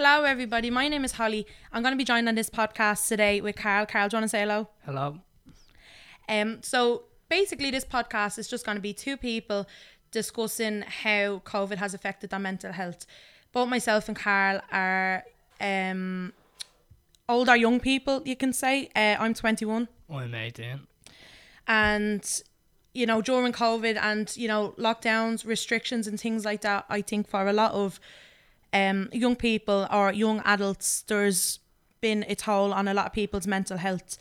Hello, everybody. My name is Holly. I'm going to be joined on this podcast today with Carl. Carl, do you want to say hello? Hello. Um, so basically, this podcast is just going to be two people discussing how COVID has affected their mental health. Both myself and Carl are um, older young people, you can say. Uh, I'm 21. I'm 18. And, you know, during COVID and, you know, lockdowns, restrictions, and things like that, I think for a lot of um, young people or young adults, there's been a toll on a lot of people's mental health.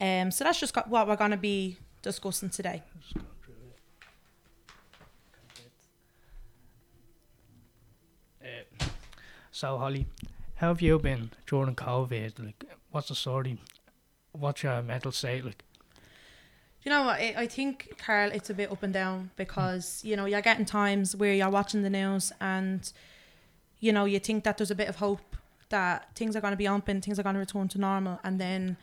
Um, so that's just got what we're going to be discussing today. Uh, so, Holly, how have you been during COVID? Like, what's the story? What's your mental state like? You know what? I I think, Carl, it's a bit up and down because, you know, you're getting times where you're watching the news and, you know, you think that there's a bit of hope that things are going to be open, things are going to return to normal. And then,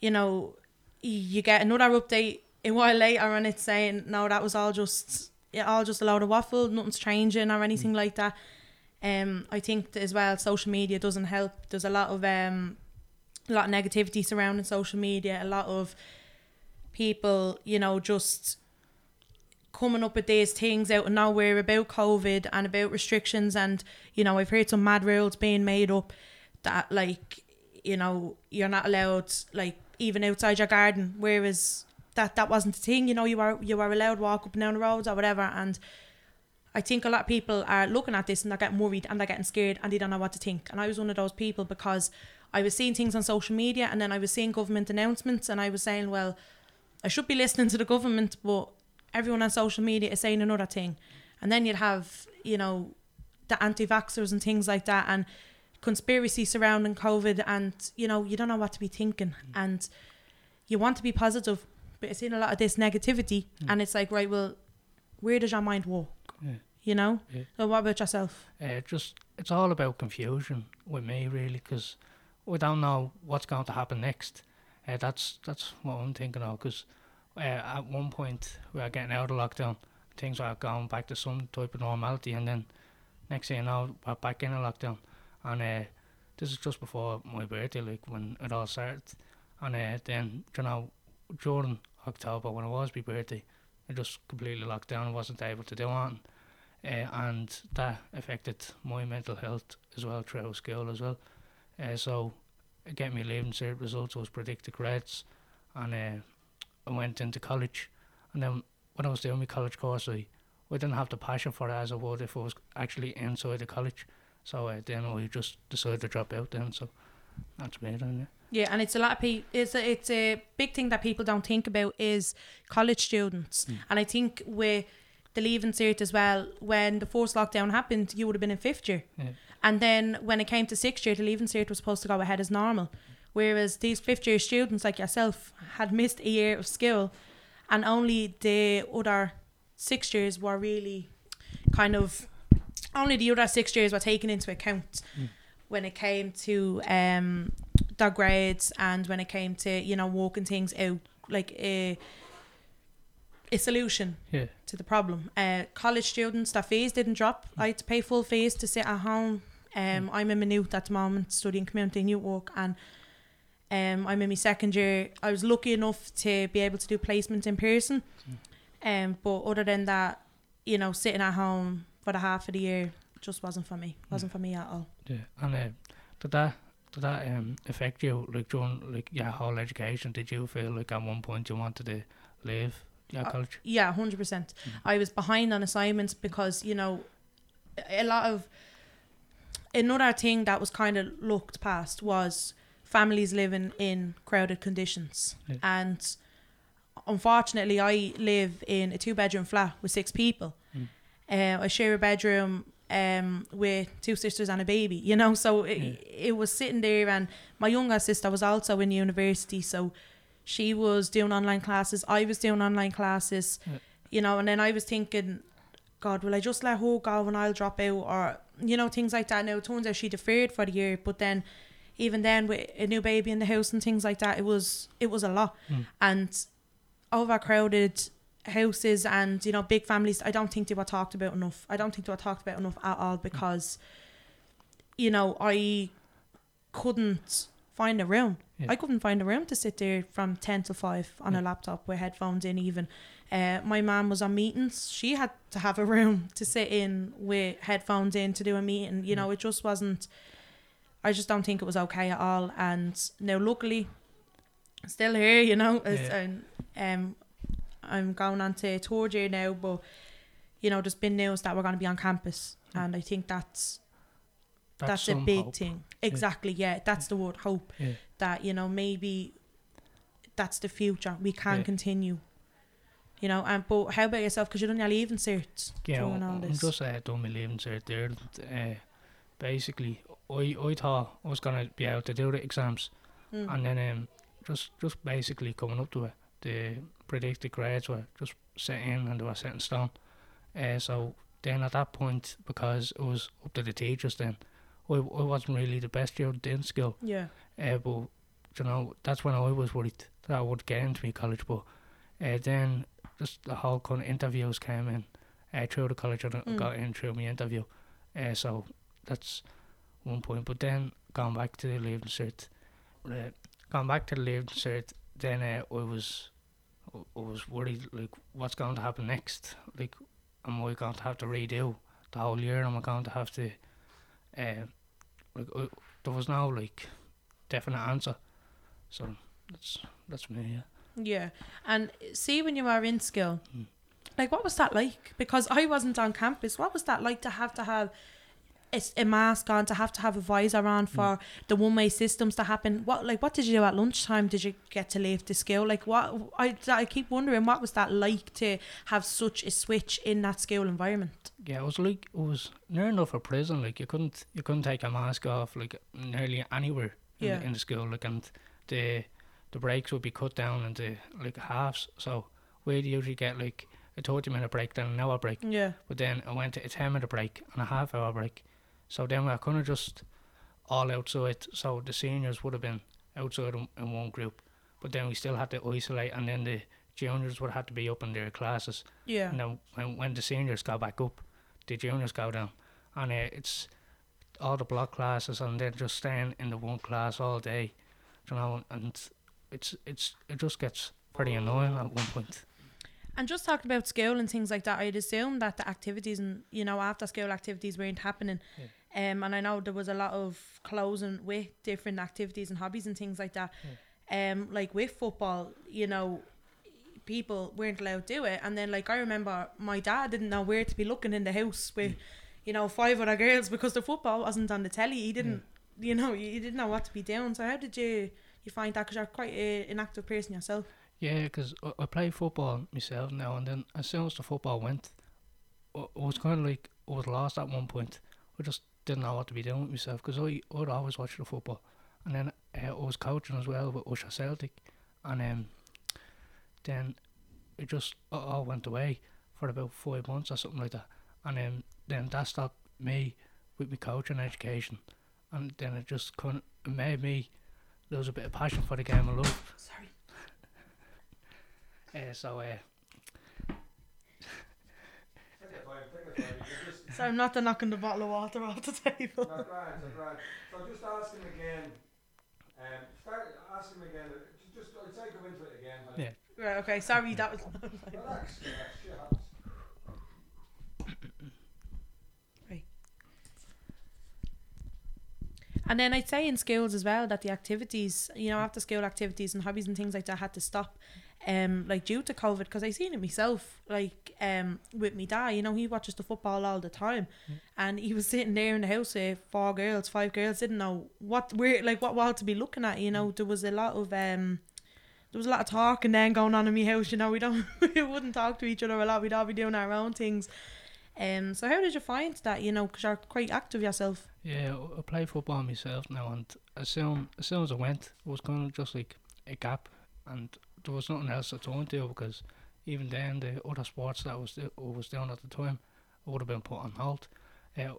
you know, you get another update a while later and it's saying, no, that was all just, yeah, all just a load of waffle, nothing's changing or anything like that. Um, I think that as well, social media doesn't help. There's a lot of um, a lot of negativity surrounding social media. A lot of people, you know, just coming up with these things out of nowhere about COVID and about restrictions. And you know, I've heard some mad rules being made up that like, you know, you're not allowed like even outside your garden, whereas that that wasn't the thing. You know, you were you were allowed walk up and down the roads or whatever, and I think a lot of people are looking at this and they're getting worried and they're getting scared and they don't know what to think. And I was one of those people because I was seeing things on social media and then I was seeing government announcements and I was saying, well, I should be listening to the government, but everyone on social media is saying another thing. And then you'd have, you know, the anti vaxxers and things like that and conspiracy surrounding COVID and, you know, you don't know what to be thinking. And you want to be positive, but it's in a lot of this negativity and it's like, right, well, where does your mind walk? Yeah. You know? Yeah. So what about yourself? Uh, just it's all about confusion with me, really, because we don't know what's going to happen next. Uh, that's that's what I'm thinking of. Because uh, at one point we are getting out of lockdown, things are going back to some type of normality, and then next thing you know, we're back in a lockdown. And uh, this is just before my birthday, like when it all started. And uh, then you know, during October when it was my birthday, I just completely locked down. Wasn't able to do anything uh, and that affected my mental health as well throughout school as well. Uh, so, getting me leaving cert results was predicted grades, and uh, I went into college. And then when I was doing my college course, I, I didn't have the passion for it as I would if I was actually inside the college. So uh, then I just decided to drop out then. So that's me then. Yeah. Yeah, and it's a lot of people. It's a, it's a big thing that people don't think about is college students, and I think with the leaving cert as well. When the first lockdown happened, you would have been in fifth year, Yeah. and then when it came to sixth year, the leaving cert was supposed to go ahead as normal, whereas these fifth year students like yourself had missed a year of school, and only the other six years were really kind of only the other six years were taken into account when it came to um their grades and when it came to you know working things out like a a solution Yeah. to the problem. Uh, college students, their fees didn't drop. I had to pay full fees to sit at home. Um, I'm in Maynooth at the moment studying community Newtwalk and um, I'm in my second year. I was lucky enough to be able to do placement in person. Um, but other than that, you know, sitting at home for the half of the year just wasn't for me. Wasn't for me at all. Yeah. And uh, did that did that um affect you like during like your whole education? Did you feel like at one point you wanted to leave your Uh, college? Yeah, hundred percent. I was behind on assignments because you know a lot of another thing that was kind of looked past was families living in crowded conditions, Yeah. and unfortunately, I live in a two bedroom flat with six people. Mm. Uh, I share a bedroom um with two sisters and a baby. You know, so it, Yeah. it was sitting there, and my younger sister was also in university, so she was doing online classes. I was doing online classes. Yeah. You know, and then I was thinking, God, will I just let her go and I'll drop out, or you know, things like that. Now it turns out she deferred for the year, but then even then with a new baby in the house and things like that, it was it was a lot, Mm. and overcrowded houses and you know big families. I don't think they were talked about enough. I don't think they were talked about enough at all because you know, I couldn't find a room. Yeah. I couldn't find a room to sit there from 10 to 5 on Yeah. a laptop with headphones in, even. Uh, my mum was on meetings. She had to have a room to sit in with headphones in to do a meeting. You know, it just wasn't, I just don't think it was okay at all. And now, luckily, still here, you know, as, Yeah. and, um, I'm going on to third year now, but, you know, there's been news that we're going to be on campus. And I think that's that's, a big hope. thing. Exactly, yeah. That's the word hope. Yeah. That, you know, maybe that's the future. We can Yeah. continue. You know, and but how about yourself? Because you're done your leaving cert Yeah, all I'm just uh, done my leaving cert there. Uh, basically, I I thought I was gonna be able to do the exams, Mm. and then um, just just basically coming up to it, the predicted grades were just set in and they were set in stone. Uh, so then at that point, because it was up to the teachers, then I, I wasn't really the best student in school. yeah, Uh, but you know, that's when I was worried that I would get into my college. But uh, then just the whole kind of interviews came in uh, through the college and I Mm. got in through my interview. Uh, so that's one point. But then going back to the leaving cert, uh, going back to the leaving cert, then uh, I was I was worried like what's going to happen next. Like, am I going to have to redo the whole year? Am I going to have to? Uh, like, uh, there was no like definite answer. So that's that's me. Yeah. yeah. And see, when you were in school, Mm. like, what was that like? Because I wasn't on campus. What was that like to have to have a, a mask on, to have to have a visor on Mm. for the one way systems to happen? What like what did you do at lunchtime? Did you get to leave the school? Like what? I I keep wondering what was that like to have such a switch in that school environment. Yeah, it was like it was near enough a prison. Like you couldn't you couldn't take a mask off like nearly anywhere in, Yeah. the, in the school. Like and the the breaks would be cut down into like halves. So we'd usually get like a thirty minute break, then an hour break. Yeah. But then I went to a ten minute break and a half hour break. So then we were kind of just all outside. So the seniors would have been outside in, in one group, but then we still had to isolate, and then the juniors would have to be up in their classes. Yeah. And then when, when the seniors go back up, the juniors go down. And uh, it's all the block classes and then just staying in the one class all day, you know, and it's it's it just gets pretty annoying at one point. And just talking about school and things like that, I'd assume that the activities and you know after school activities weren't happening. Um, and I know there was a lot of closing with different activities and hobbies and things like that. Um, like with football, you know, people weren't allowed to do it. And then like I remember my dad didn't know where to be looking in the house with, you know, five other girls because the football wasn't on the telly. He didn't, you know, you didn't know what to be doing. So how did you you find that? Because you're quite a, an active person yourself. Yeah, because I, I play football myself now, and then as soon as the football went, I, I was kind of like I was lost at one point. I just didn't know what to be doing with myself because I I'd always watch the football, and then uh, I was coaching as well with Usher Celtic, and um, then it just all went away for about five months or something like that, and um, then that stopped me with my coaching education, and then it just kind of made me lose a bit of passion for the game of love. Sorry. Uh, so uh, Take your time, take your time. You just, So I'm not the knocking the bottle of water off the table. no, grand, so grand. So just ask him again. Um, start, ask him again. Just, I'd say go into it again. like, Yeah. Right, okay, sorry, that was. Relax, relax, shit happens. And then I'd say in schools as well that the activities, you know, after school activities and hobbies and things like that had to stop, um, like due to COVID, because I seen it myself, like um, with me dad, you know, he watches the football all the time, and he was sitting there in the house with four girls, five girls, didn't know what where like what wall to be looking at, you know, there was a lot of um. There was a lot of talking then going on in my house, you know. We don't, we wouldn't talk to each other a lot. We'd all be doing our own things. Um. So how did you find that? You know, because you're quite active yourself. yeah, I- I play football myself now, and as soon as soon as I went, it was kind of just like a gap, and there was nothing else to turn to because even then the other sports that I was do- was doing at the time would have been put on hold. Uh,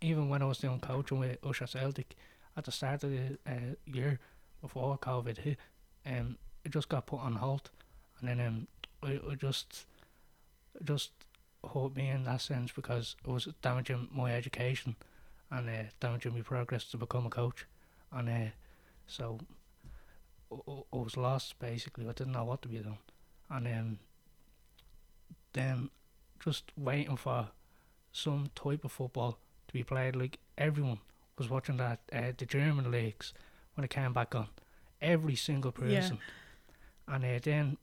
even when I was doing coaching with Usher Celtic at the start of the uh, year before COVID hit, um, it just got put on hold, and then um, I, I just it just hurt me in that sense because it was damaging my education and uh, damaging my progress to become a coach. And uh, so I, was lost basically. I didn't know what to be doing. And um, then just waiting for some type of football to be played. Like everyone was watching that uh, the German leagues when it came back on. Every single Yeah. person. And uh, then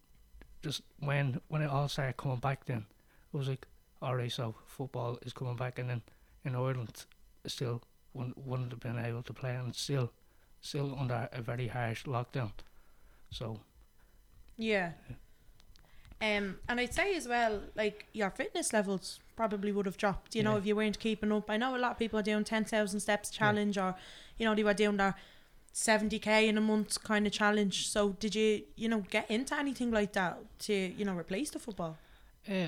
just when when it all started coming back, then it was like, all right, so football is coming back, and then in Ireland, still wouldn't, wouldn't have been able to play, and still still under a very harsh lockdown. So Yeah. Um, and I'd say as well, like your fitness levels probably would have dropped. You know, if you weren't keeping up. I know a lot of people are doing ten thousand steps challenge, or you know, they were doing their seventy k in a month kind of challenge. So did you, you know, get into anything like that to you know replace the football? Uh,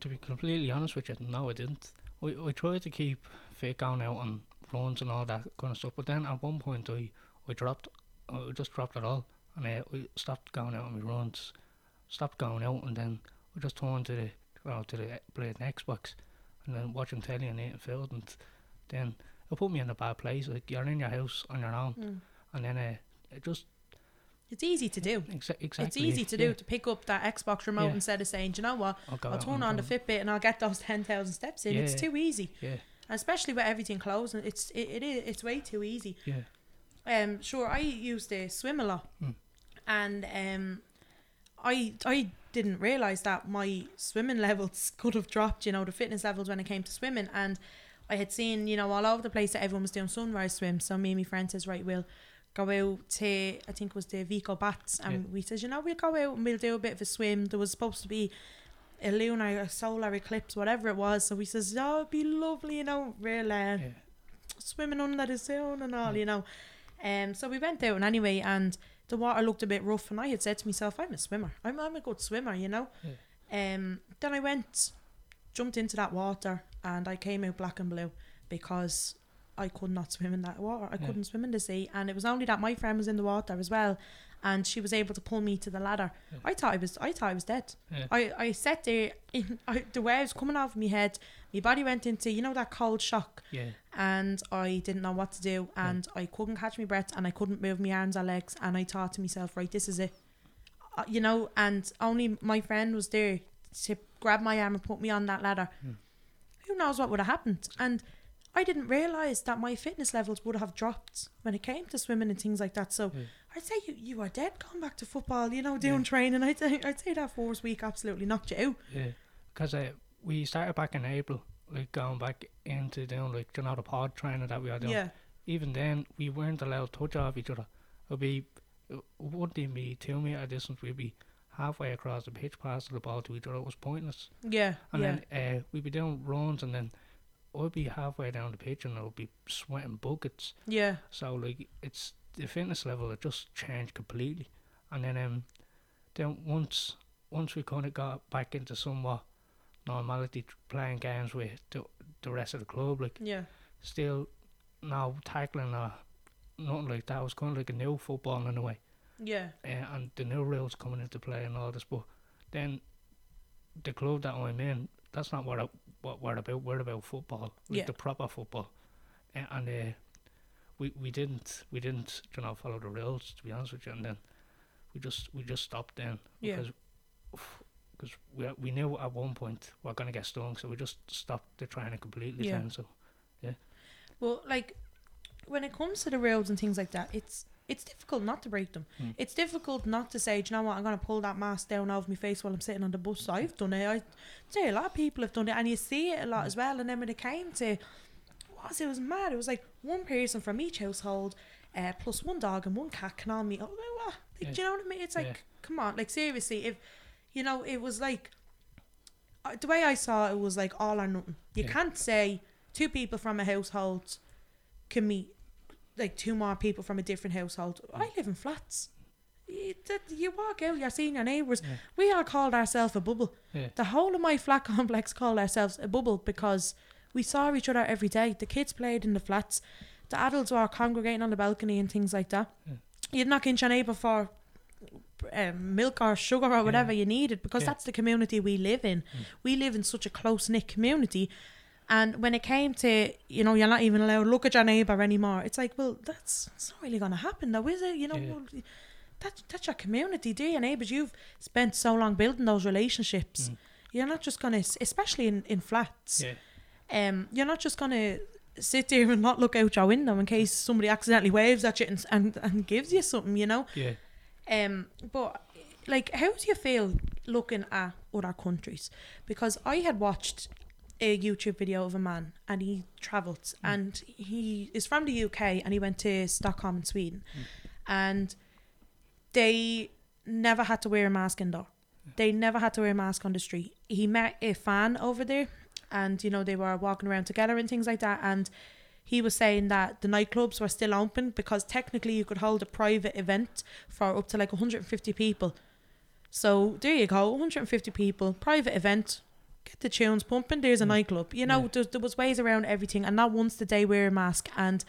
to be completely honest with you, no, I didn't. I, I tried to keep fit going out on runs and all that kind of stuff, but then at one point I, I dropped, I just dropped it all, and uh, I stopped going out on my runs, stopped going out, and then I just turned to the, well, to the playing Xbox, and then watching telly and eating food, and then it put me in a bad place. Like you're in your house on your own, Mm. and then uh, it just It's easy to do. exa- exactly. It's easy to yeah, do to pick up that Xbox remote Yeah. instead of saying, "Do you know what, I'll, I'll turn and on the Fitbit and I'll get those ten thousand steps in." It's too easy, Yeah, especially with everything closing. It's it, it is it's way too easy. yeah. Um, sure, I used to swim a lot, Mm. and um, I I didn't realize that my swimming levels could have dropped. You know, the fitness levels when it came to swimming, and I had seen you know all over the place that everyone was doing sunrise swims. So me and my friend says, right, we'll go out to I think it was the Vico Baths, and Yeah. we says, you know, we'll go out and we'll do a bit of a swim. There was supposed to be a lunar, a solar eclipse, whatever it was. So we says, oh, it'd be lovely, you know, real uh, yeah. swimming under the sun and all, Mm. you know. Um, so we went out and anyway, and the water looked a bit rough, and I had said to myself, I'm a swimmer. I'm, I'm a good swimmer, you know. Um, then I went, jumped into that water, and I came out black and blue because I could not swim in that water. I Yeah. couldn't swim in the sea, and it was only that my friend was in the water as well, and she was able to pull me to the ladder. Yeah. I thought I was, I thought I was dead. Yeah. I, I sat there, in, I, the waves coming off my head. My body went into, you know, that cold shock Yeah, and I didn't know what to do and I couldn't catch my breath and I couldn't move my arms or legs and I thought to myself right this is it uh, you know and only my friend was there to grab my arm and put me on that ladder Hmm. who knows what would have happened and I didn't realise that my fitness levels would have dropped when it came to swimming and things like that so Yeah. I'd say you, you were dead going back to football you know doing Yeah. training I'd say, I'd say that first week absolutely knocked you out yeah. Because uh, we started back in April, like going back into doing like you know the pod training that we were doing. yeah Even then, we weren't allowed to touch off each other. It'd be it wouldn't even be two meter distance. We'd be halfway across the pitch, passing the ball to each other. It was pointless. yeah And yeah then uh, we'd be doing runs, and then I'd be halfway down the pitch, and I'd be sweating buckets. yeah So like it's the fitness level it just changed completely. And then um then once once we kind of got back into somewhat normality playing games with the, the rest of the club like yeah still now tackling or nothing like that it was kind of like a new football in a way yeah uh, and the new rules coming into play and all this but then the club that I'm in that's not what I, what we're about we're about football like Yeah. the proper football uh, and uh, we we didn't we didn't you know follow the rules to be honest with you and then we just we just stopped then Yeah. because because we we knew at one point we are gonna get stung so we just stopped the training completely Yeah. then so Well, like when it comes to the rules and things like that, it's it's difficult not to break them. Mm. It's difficult not to say, Do you know what, I'm gonna pull that mask down over my face while I'm sitting on the bus. I've done it. I say a lot of people have done it, and you see it a lot as well. And then when it came to was it? was mad. It was like one person from each household, uh, plus one dog and one cat can all meet. up. Like, what? Like, Yeah. Do you know what I mean? It's like, Yeah. come on, like seriously, if you know, it was like uh, the way I saw it was like all or nothing. You Yeah. can't say two people from a household can meet like two more people from a different household. I live in flats. You, that- you walk out, you're seeing your neighbours. Yeah. We all called ourselves a bubble. yeah The whole of my flat complex called ourselves a bubble because we saw each other every day. The kids played in the flats. The adults were congregating on the balcony and things like that. Yeah. You'd knock into your neighbour for um, milk or sugar or whatever you needed because Yeah. that's the community we live in. Mm. We live in such a close knit community. And when it came to, you know, you're not even allowed to look at your neighbour anymore, it's like, well, that's, that's not really going to happen though, is it? You know, Yeah. well, that, that's your community, do you, neighbours? You've spent so long building those relationships. Mm. You're not just going to, especially in, in flats, Yeah. Um, you're not just going to sit there and not look out your window in case somebody accidentally waves at you and, and, and gives you something, you know? Yeah. Um, but like, how do you feel looking at other countries? Because I had watched a YouTube video of a man and he travelled and he is from the UK and he went to Stockholm in Sweden, and they never had to wear a mask indoor. They never had to wear a mask on the street. He met a fan over there, and you know they were walking around together and things like that. And he was saying that the nightclubs were still open because technically you could hold a private event for up to like 150 people. So there you go, 150 people, private event. Get the tunes pumping. There's a Mm. nightclub. You know, Yeah. there, there was ways around everything, and not once did they wear a mask. And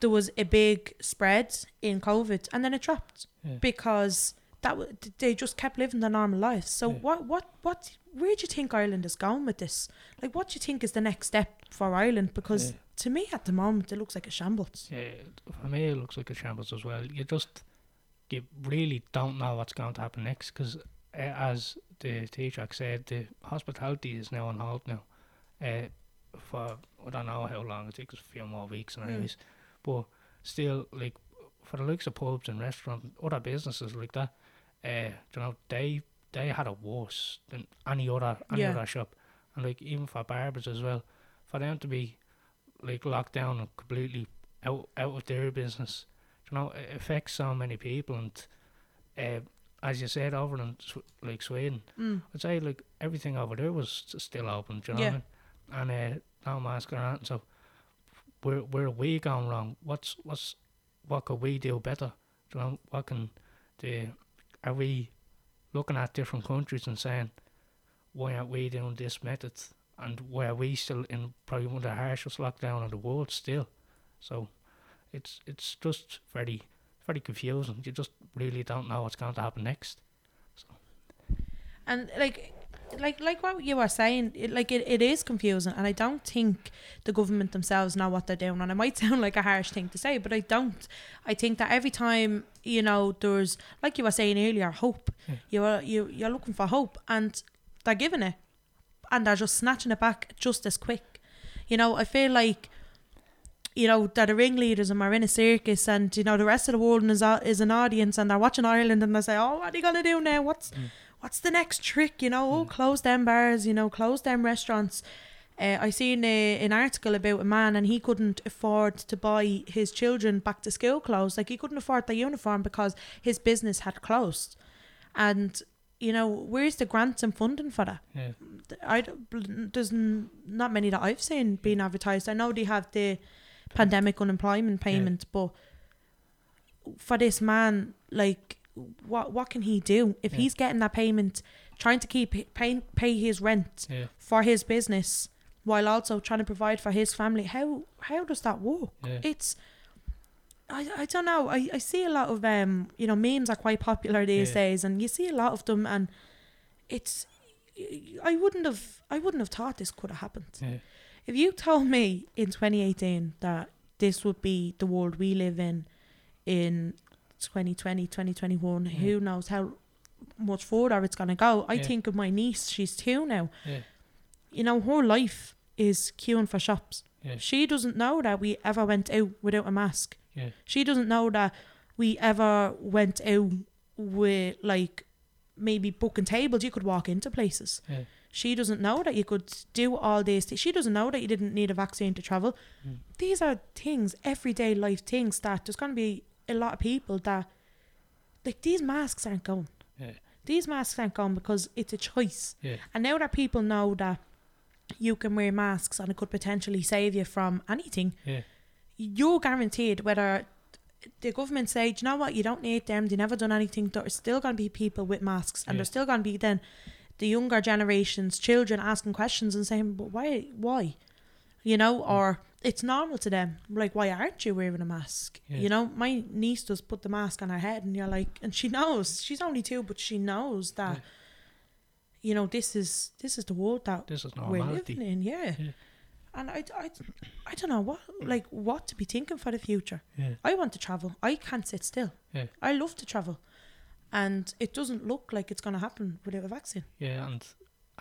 there was a big spread in COVID, and then it dropped Yeah. because that w- they just kept living their normal lives. So Yeah. what what what where do you think Ireland is going with this? Like what do you think is the next step for Ireland? Because Yeah. to me at the moment it looks like a shambles. Yeah, for me it looks like a shambles as well. You just you really don't know what's going to happen next because, uh, as the teacher said, the hospitality is now on hold now. Uh, for I don't know how long. it takes, a few more weeks, Mm. anyways. But still, like for the likes of pubs and restaurants, other businesses like that, uh, you know, they they had it worse than any other any Yeah. other shop, and like even for barbers as well, for them to be like locked down and completely out out of their business. You know, it affects so many people, and uh, as you said, over in like Sweden, Mm. I'd say like everything over there was still open. You know Yeah. I mean? And uh, no mask around. So where where are we going wrong? What's what's what could we do better? You know what can the are we looking at different countries and saying why aren't we doing this method? And why are we still in probably one of the harshest lockdown in the world still? So it's it's just very very confusing. You just really don't know what's going to happen next. So. And like like like what you were saying, it, like it, it is confusing and I don't think the government themselves know what they're doing and it might sound like a harsh thing to say, but I don't. I think that every time, you know, there's like you were saying earlier, hope. Yeah. You're you you're looking for hope and they're giving it and they're just snatching it back just as quick. You know, I feel like you know, they're the ringleaders and we're in a circus and, you know, the rest of the world is, a, is an audience and they're watching Ireland and they say, oh, what are you going to do now? What's Mm. What's the next trick? You know, oh, close them bars, you know, close them restaurants. Uh, I seen a, an article about a man and he couldn't afford to buy his children back to school clothes. Like he couldn't afford their uniform because his business had closed. And, you know, where's the grants and funding for that? Yeah. I there's n- not many that I've seen being advertised. I know they have the pandemic unemployment payment, but for this man, like, what what can he do if Yeah. he's getting that payment, trying to keep pay pay his rent Yeah. for his business while also trying to provide for his family? How how does that work? Yeah. It's I, I don't know. I, I see a lot of um you know memes are quite popular these days, and you see a lot of them, and it's I wouldn't have I wouldn't have thought this could have happened. If you told me in 2018 that this would be the world we live in in 2020, 2021, Yeah. who knows how much further it's going to go. I Yeah. think of my niece, she's two now. Yeah. You know, her life is queuing for shops. Yeah. She doesn't know that we ever went out without a mask. Yeah. She doesn't know that we ever went out with like maybe booking tables. You could walk into places. Yeah. She doesn't know that you could do all these things. She doesn't know that you didn't need a vaccine to travel. Mm. These are things, everyday life things that there's going to be a lot of people that, like, these masks aren't going. Yeah. These masks aren't going because it's a choice. Yeah. And now that people know that you can wear masks and it could potentially save you from anything, Yeah. you're guaranteed whether the government say, Do you know what, you don't need them, they never done anything, there's still going to be people with masks and Yeah. there's still going to be then the younger generations, children asking questions and saying, but why, why? You know, Mm. or it's normal to them. Like, why aren't you wearing a mask? Yeah. You know, my niece does put the mask on her head and you're like, and she knows, she's only two, but she knows that, Yeah. you know, this is, this is the world that This is we're living in, yeah. Yeah. and I, I, I don't know what like what to be thinking for the future. Yeah. I want to travel. I can't sit still. Yeah. I love to travel, and it doesn't look like it's going to happen without a vaccine. Yeah, and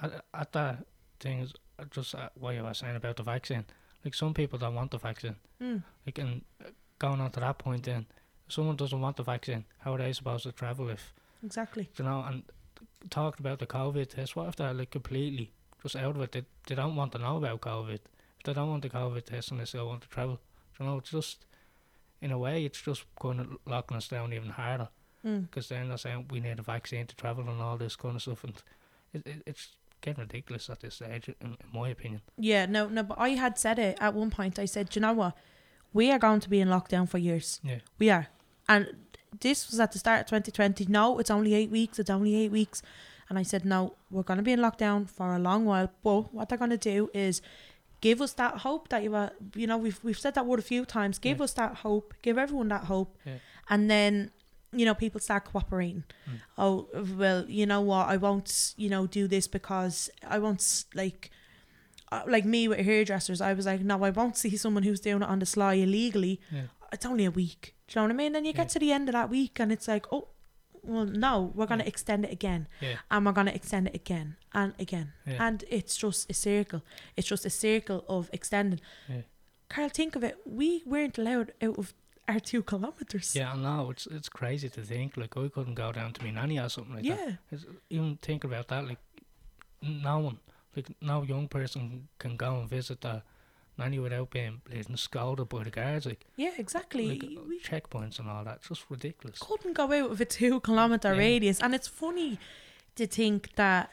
at, at that thing is just uh, what you were saying about the vaccine. Like some people don't want the vaccine. Mm. Like and going on to that point, then if someone doesn't want the vaccine, how are they supposed to travel if Exactly. you know? And talking about the COVID test, what if they're like completely just out of it? They, they don't want to know about COVID. If they don't want the COVID test and they still want to travel, you know, it's just in a way, it's just kind of locking us down even harder Mm. because then they're saying we need a vaccine to travel and all this kind of stuff, and it, it, it's getting ridiculous at this stage, in, in my opinion. Yeah. No. No. But I had said it at one point. I said, "Do you know what? We are going to be in lockdown for years. Yeah. We are." And this was at the start of 2020. No, it's only eight weeks. It's only eight weeks. And I said, no, we're going to be in lockdown for a long while. But what they're going to do is give us that hope that you are, you know, we've, we've said that word a few times. Give Yeah. us that hope. Give everyone that hope. Yeah. And then, you know, people start cooperating. Mm. Oh, well, you know what? I won't, you know, do this because I won't, like, uh, like me with hairdressers. I was like, no, I won't see someone who's doing it on the sly illegally Yeah. it's only a week. Do you know what I mean? Then you Yeah. get to the end of that week and it's like, oh, well, no, we're going to Yeah. extend it again. Yeah. And we're going to extend it again and again. And it's just a circle. It's just a circle of extending. Carl, think of it. We weren't allowed out of our two kilometres. Yeah, I know it's it's crazy to think like I couldn't go down to my nanny or something like that. yeah. Even think about that, like no one, like no young person can go and visit their nanny without being being scolded by the guards, like, Yeah, exactly. like we checkpoints and all that. It's just ridiculous. couldn't go out of a two kilometre Yeah. radius. And it's funny to think that,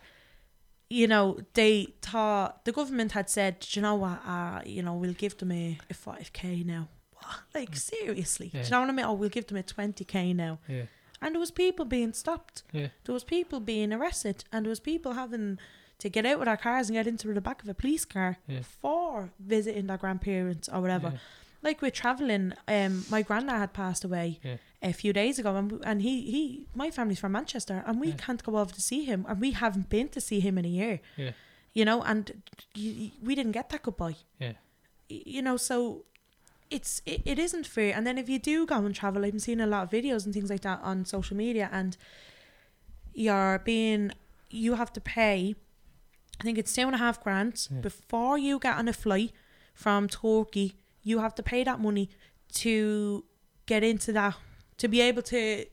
you know, they thought the government had said, "Do you know what, uh, you know, we'll give them a, a 5k now. Like, seriously? Do Mm. You know what I mean? Oh, we'll give them a 20k now. Yeah, And there was people being stopped. yeah, There was people being arrested. And there was people having to get out of their cars and get into the back of a police car Yeah. for visiting their grandparents or whatever yeah, like we're traveling um my granddad had passed away Yeah. a few days ago and, and he he my family's from manchester and we Yeah. can't go over to see him and we haven't been to see him in a year Yeah. you know and we didn't get that goodbye yeah, you know so it's it, it isn't fair and then if you do go and travel i'm seeing a lot of videos and things like that on social media and you're being you have to pay i think it's two and a half grand Yeah. before you get on a flight from turkey you have to pay that money to get into that to be able to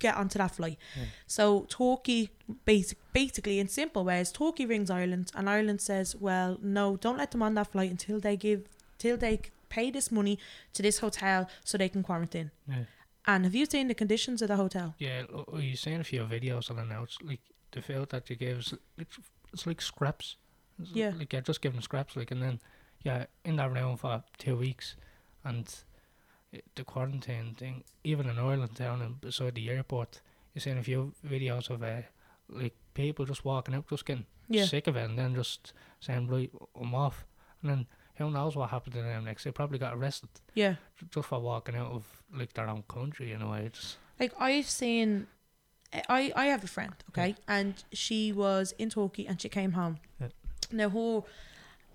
get onto that flight Yeah. so turkey basic basically in simple ways turkey rings ireland and ireland says well no don't let them on that flight until they give till they pay this money to this hotel so they can quarantine yeah. and have you seen the conditions of the hotel Yeah, l- you seen a few videos on the now. It's like the food that you give is it's, it's like scraps. It's Yeah. like you're just them scraps, like, and then yeah, in that room for two weeks, and i- the quarantine thing. Even in Ireland, down in, beside the airport, you seen a few videos of uh, like people just walking out, just getting yeah sick of it, and then just saying, "Right, I'm off," and then. Who knows what happened to them next? They probably got arrested. Yeah. Just for walking out of like their own country in a way. It's, like i've seen i i have a friend okay? And she was in turkey and she came home. Yeah. now her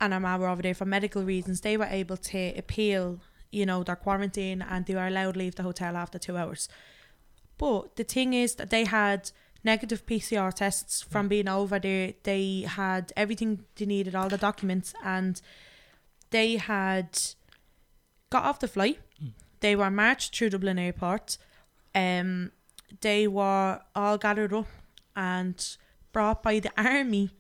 and her mum were over there for medical reasons they were able to appeal you know their quarantine and they were allowed to leave the hotel after two hours. But the thing is that they had negative pcr tests from being over there. They had everything they needed all the documents and they had got off the flight Mm. they were marched through dublin airport um they were all gathered up and brought by the army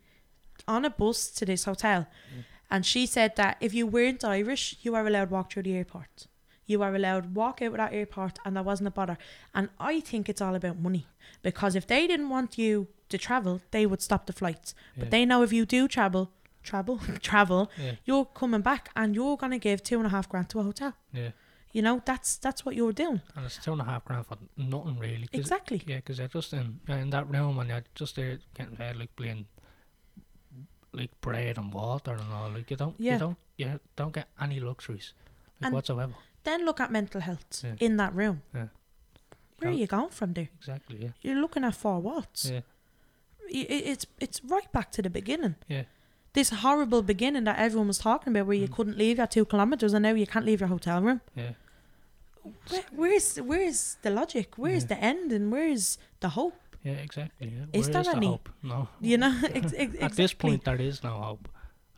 on a bus to this hotel. Mm. And she said that if you weren't Irish, you were allowed to walk through the airport. You were allowed to walk out of that airport and there wasn't a bother. And I think it's all about money. Because if they didn't want you to travel, they would stop the flights. yeah, But they know if you do travel, travel, travel, yeah, you're coming back and you're gonna give two and a half grand to a hotel. yeah. You know, that's that's what you're doing. And it's two and a half grand for nothing really. Exactly. Yeah, because they're just in in that room and they're just there getting fed like plain like bread and water and all. Like you don't, Yeah. you don't, you don't get any luxuries like And- whatsoever. Then look at mental health Yeah. in that room. Yeah. Where are you going from there? Exactly. Yeah. You're looking at four walls. Yeah. It's it's right back to the beginning. Yeah. This horrible beginning that everyone was talking about, where you Mm. couldn't leave your two kilometers, and now you can't leave your hotel room. Yeah. Where, where's where's the logic? Where's Yeah. the end? And where's the hope? Yeah, exactly. Yeah. Is Where there the hope? No. You know, ex- ex- At this point, there is no hope.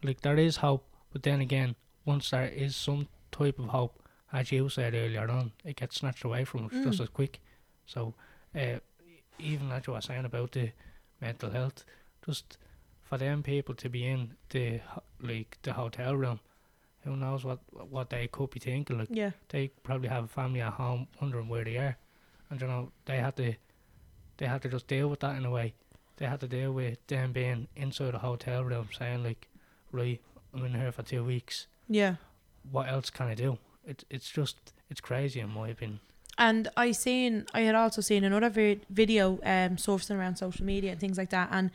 Like there is hope, but then again, once there is some type of hope, as you said earlier on, it gets snatched away from us just Mm. as quick. So, uh, even as you were saying about the mental health, just for them people to be in the like the hotel room, who knows what what they could be thinking? Like yeah, they probably have a family at home wondering where they are, and you know they had to they had to just deal with that in a way. They had to deal with them being inside a hotel room saying like, right, I'm in here for two weeks. yeah. What else can I do? It's it's just it's crazy in my opinion. And I seen, I had also seen another vi- video um surfacing around social media and things like that, and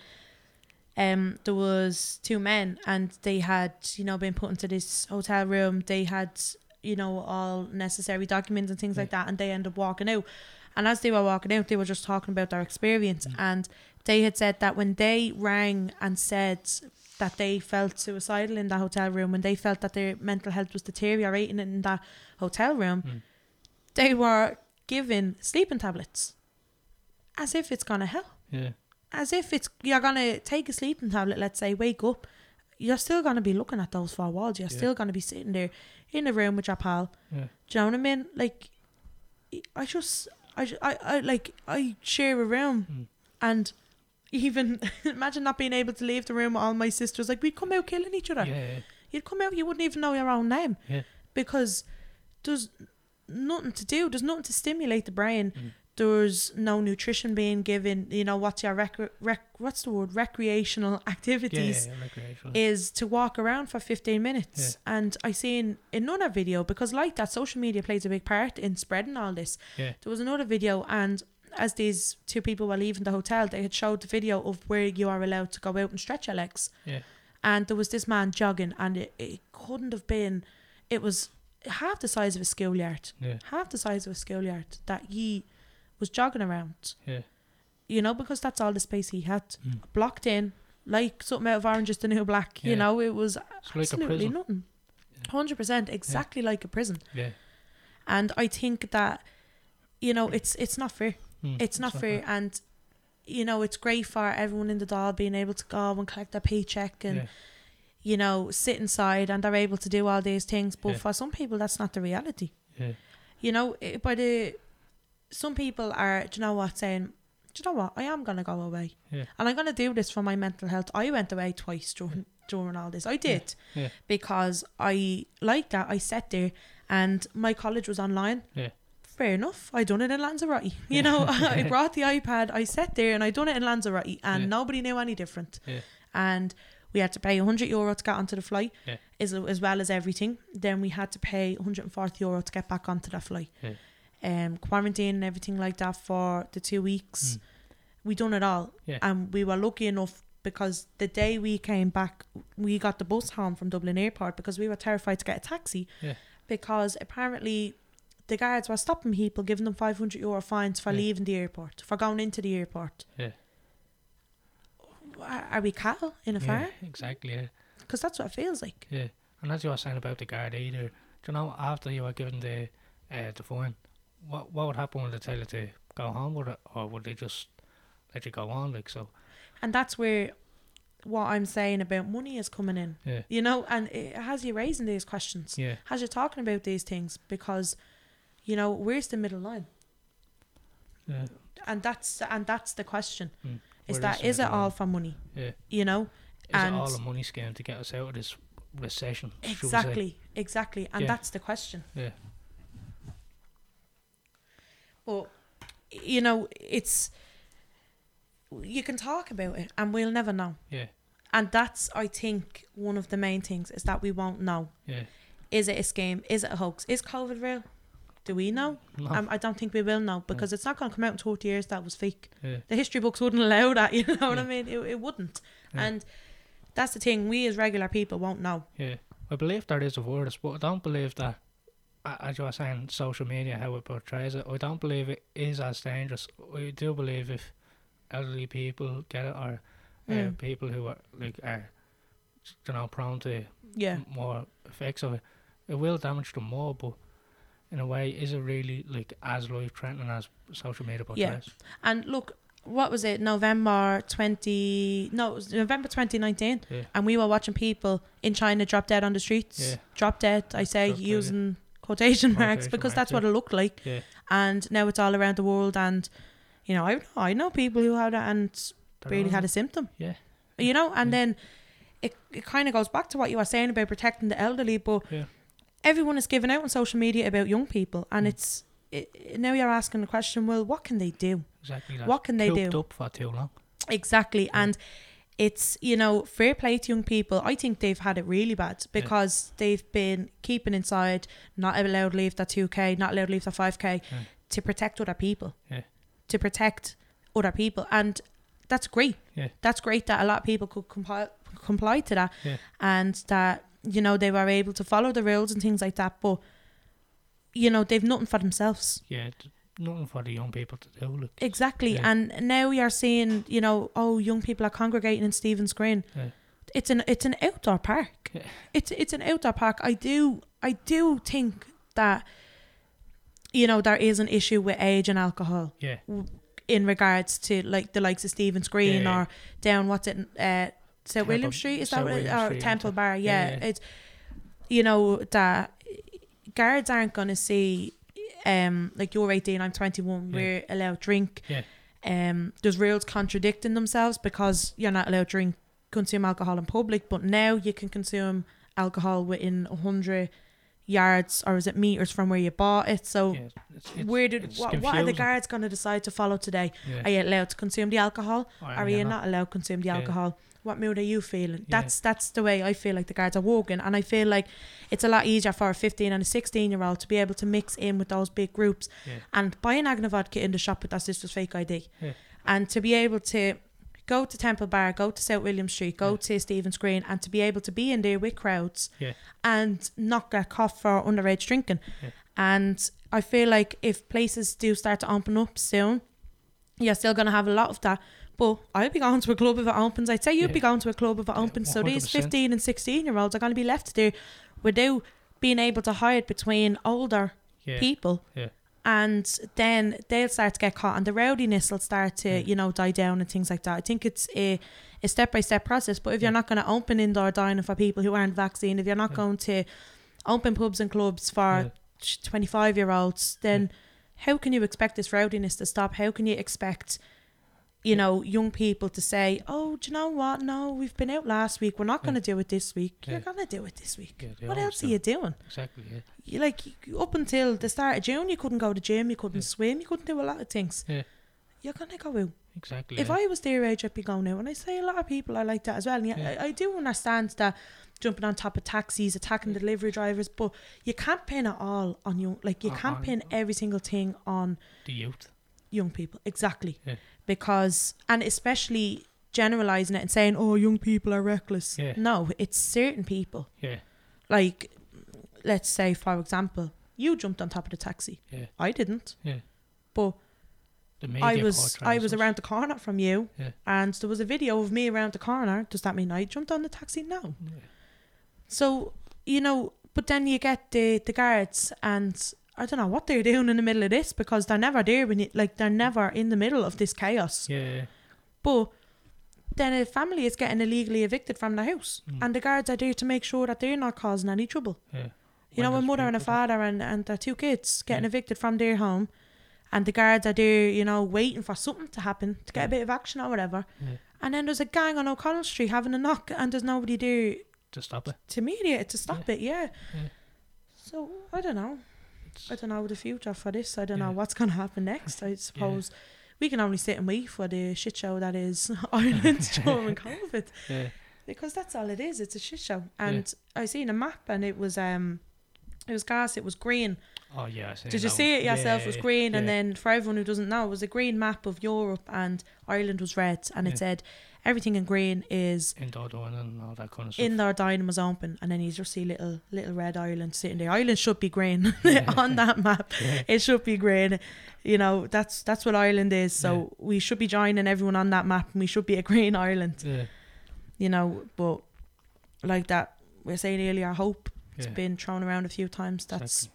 um there was two men, and they had you know been put into this hotel room. They had you know all necessary documents and things like that, and they ended up walking out. And as they were walking out, they were just talking about their experience, Mm. and they had said that when they rang and said that they felt suicidal in the hotel room, when they felt that their mental health was deteriorating in that hotel room, Mm. they were given sleeping tablets as if it's gonna help Yeah, as if it's you're gonna take a sleeping tablet let's say wake up you're still gonna be looking at those four walls. You're Yeah. still gonna be sitting there in the room with your pal. Yeah, do you know what I mean? Like I just I, I, I like I share a room Mm. and even imagine not being able to leave the room with all my sisters. Like we'd come out killing each other. Yeah, you'd come out you wouldn't even know your own name Yeah. because there's nothing to do. There's nothing to stimulate the brain. Mm. There's no nutrition being given you know what's your rec, rec what's the word recreational yeah, activities yeah, recreational. is to walk around for 15 minutes yeah. and i seen in another video because like that social media plays a big part in spreading all this Yeah. there was another video and as these two people were leaving the hotel they had showed the video of where you are allowed to go out and stretch your legs Yeah. and there was this man jogging and it, it couldn't have been it was half the size of a schoolyard Yeah, half the size of a schoolyard that he was jogging around. Yeah, you know because that's all the space he had. Mm. blocked in like something out of orange is the new black you know it was It's like a absolutely prison. nothing 100% exactly like a prison. Yeah, and i think that you know it's it's not fair. Mm, it's not fair. and you know it's great for everyone in the doll being able to go and collect their paycheck and Yeah, you know sit inside and they're able to do all these things. But Yeah. for some people that's not the reality. Yeah, you know eh, by the some people are do you know what saying do you know what? I am gonna go away. Yeah. and i'm gonna do this for my mental health. I went away twice during during all this. I did. Yeah. because i like that. I sat there and my college was online. Yeah. fair enough. I done it in lanzarote. You know i brought the ipad. I sat there and i done it in lanzarote and Yeah. nobody knew any different. Yeah. and we had to pay 100 euro to get onto the flight Yeah. as, as well as everything. Then we had to pay 140 euro to get back onto the flight. Yeah. Um quarantine and everything like that for the two weeks Mm. we done it all Yeah. and we were lucky enough because the day we came back we got the bus home from dublin airport because we were terrified to get a taxi Yeah. because apparently the guards were stopping people giving them 500 euro fines for Yeah. leaving the airport for going into the airport Yeah. are we cattle in a yeah, fire exactly. Yeah. because that's what it feels like Yeah, and as you were saying about the guard either, do you know after you were given the uh, the fine, what what would happen? Would they tell you to go home with it, or would they just let you go on like so? and that's where what i'm saying about money is coming in Yeah, you know and it has you raising these questions yeah, has you talking about these things because you know where's the middle line yeah, and that's and that's the question Mm. is Where that is it all line? for money yeah. you know Is And- it all a money scheme to get us out of this recession? should we say? exactly exactly and Yeah. that's the question Yeah, but you know it's you can talk about it and we'll never know. Yeah, and that's i think one of the main things is that we won't know. Yeah. is it a scam? Is it a hoax? Is covid real? Do we know? No, um, i don't think we will know because it's not going to come out in 30 years that was fake. Yeah, the history books wouldn't allow that you know what i mean? It, it wouldn't. Yeah. and that's the thing we as regular people won't know. Yeah. I believe there is a virus, but I don't believe that. As you were saying, social media how it portrays it, I don't believe it is as dangerous. I do believe if elderly people get it, or uh, Mm. people who are like are you know prone to Yeah. more effects of it. It will damage them more, but in a way, is it really like as life threatening as social media portrays? Yeah. And look, what was it? November twenty? No, it was November twenty nineteen. Yeah. And we were watching people in China drop dead on the streets. Yeah. Drop dead. I say Drop dead, yeah. Quotation marks Quotation because marks, that's yeah. what it looked like. Yeah. And now it's all around the world. And you know, I I know people who had it and They're all- had a symptom. Yeah. You know, and Yeah. then it it kind of goes back to what you were saying about protecting the elderly, but everyone is giving out on social media about young people, and Mm. it's it, now you're asking the question, well, what can they do? exactly that. What can they do? up for too long. Exactly. And it's, you know, fair play to young people. I think they've had it really bad because they've been keeping inside, not allowed to leave their 2K, not allowed to leave their 5K Yeah. to protect other people. Yeah. To protect other people. And that's great. Yeah. That's great that a lot of people could comply, comply to that Yeah. and that, you know, they were able to follow the rules and things like that. But, you know, they've nothing for themselves. Yeah, nothing for the young people to do. Like, Exactly. Yeah. And now you're seeing, you know, oh, young people are congregating in Stephen's Green. Yeah. It's an it's an outdoor park. Yeah. It's it's an outdoor park. I do I do think that you know there is an issue with age and alcohol yeah, in regards to like the likes of Stephen's Green or down what's it uh St William Street is St. that what it, William or Street, Temple. Bar yeah. it's you know that guards aren't going to see um like you're 18 I'm 21 Yeah. we're allowed drink Yeah. um there's rules contradicting themselves because you're not allowed to drink consume alcohol in public but now you can consume alcohol within 100 yards or is it meters from where you bought it so yeah. It's, it's, where did what, what are the guards going to decide to follow today yeah. are you allowed to consume the alcohol Or are you not allowed to consume the alcohol what mood are you feeling? Yeah. that's that's the way i feel like the guards are walking and i feel like it's a lot easier for a 15 and a 16 year old to be able to mix in with those big groups Yeah. and buy an agna vodka in the shop with their sister's fake id Yeah. and to be able to go to temple bar go to south william street go to stephen's green and to be able to be in there with crowds and not get caught for underage drinking. And i feel like if places do start to open up soon you're still going to have a lot of that but I'll be going to a club if it opens. I'd say you'd be going to a club if it Yeah, opens. So these 15 and 16 year olds are going to be left there without being able to hide between older yeah. people. Yeah. And then they'll start to get caught and the rowdiness will start to, Yeah. you know, die down and things like that. I think it's a, a step by step process. But if you're not going to open indoor dining for people who aren't vaccinated, if you're not Yeah. going to open pubs and clubs for Yeah. 25 year olds, then how can you expect this rowdiness to stop? How can you expect, you know, young people to say, oh, do you know what? No, we've been out last week. We're not going to do it this week. You're going to do it this week. What else are you doing? Exactly. Yeah. You like up until the start of June, you couldn't go to gym, you couldn't swim, you couldn't do a lot of things. Yeah. You're gonna go out. Exactly. If. I was their age, I'd be going out, and I say a lot of people are like that as well. And yeah. I, I do understand that jumping on top of taxis, attacking the delivery drivers, but you can't pin it all on you. Like you On- can't on- pin every single thing on the youth. young people. Exactly. Yeah. Because and especially generalizing it and saying, "Oh, young people are reckless." Yeah. No, it's certain people. Yeah. Like, let's say, for example, you jumped on top of the taxi. Yeah. I didn't. Yeah. But The media I was I was around the corner from you, Yeah. and there was a video of me around the corner. Does that mean I jumped on the taxi? No. Yeah. So you know, but then you get the the guards, and I don't know what they're doing in the middle of this because they're never there when you like they're never in the middle of this chaos. Yeah. yeah. But then a family is getting illegally evicted from the house, Mm. and the guards are there to make sure that they're not causing any trouble. Yeah. You know, a mother and a father and, and their two kids getting Yeah. evicted from their home, and the guards are there, you know, waiting for something to happen to get a bit of action or whatever. Yeah. And then there's a gang on O'Connell Street having a knock, and there's nobody there to stop it. to mediate it, to stop it. Yeah. Yeah. So I don't know. I don't know the future for this. I don't know what's going to happen next. I suppose we can only sit and wait for the shit show that is Ireland during COVID yeah. because that's all it is. It's a shit show. And I seen a map and it was um, it was gas. It was green. Oh yeah. I Did you see it yourself? it was Yeah, green, and then for everyone who doesn't know, it was a green map of Europe, and Ireland was red, and Yeah. it said everything in green is indoor dining and all that kind of stuff. indoor dining was open, and then you just see little little red Ireland sitting there. Ireland should be green on that map. yeah. It should be green. You know, that's that's what Ireland is. So Yeah. we should be joining everyone on that map, and we should be a green Ireland. Yeah. You know, but like that we are saying earlier, hope it's been thrown around a few times. That's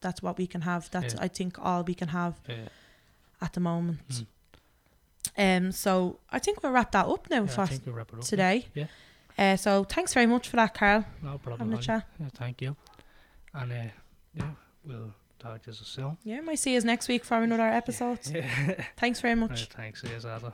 that's what we can have. That's. I think all we can have at the moment. Mm. Um, so I think we'll wrap that up now Yeah, for I think we'll wrap it up. today. Yeah. Uh, so thanks very much for that, Carl. No problem. Chat. Yeah, thank you. And uh, yeah, we'll talk to you soon. Yeah, might see you next week for another episode. Yeah. Thanks very much. Right, thanks. Ada.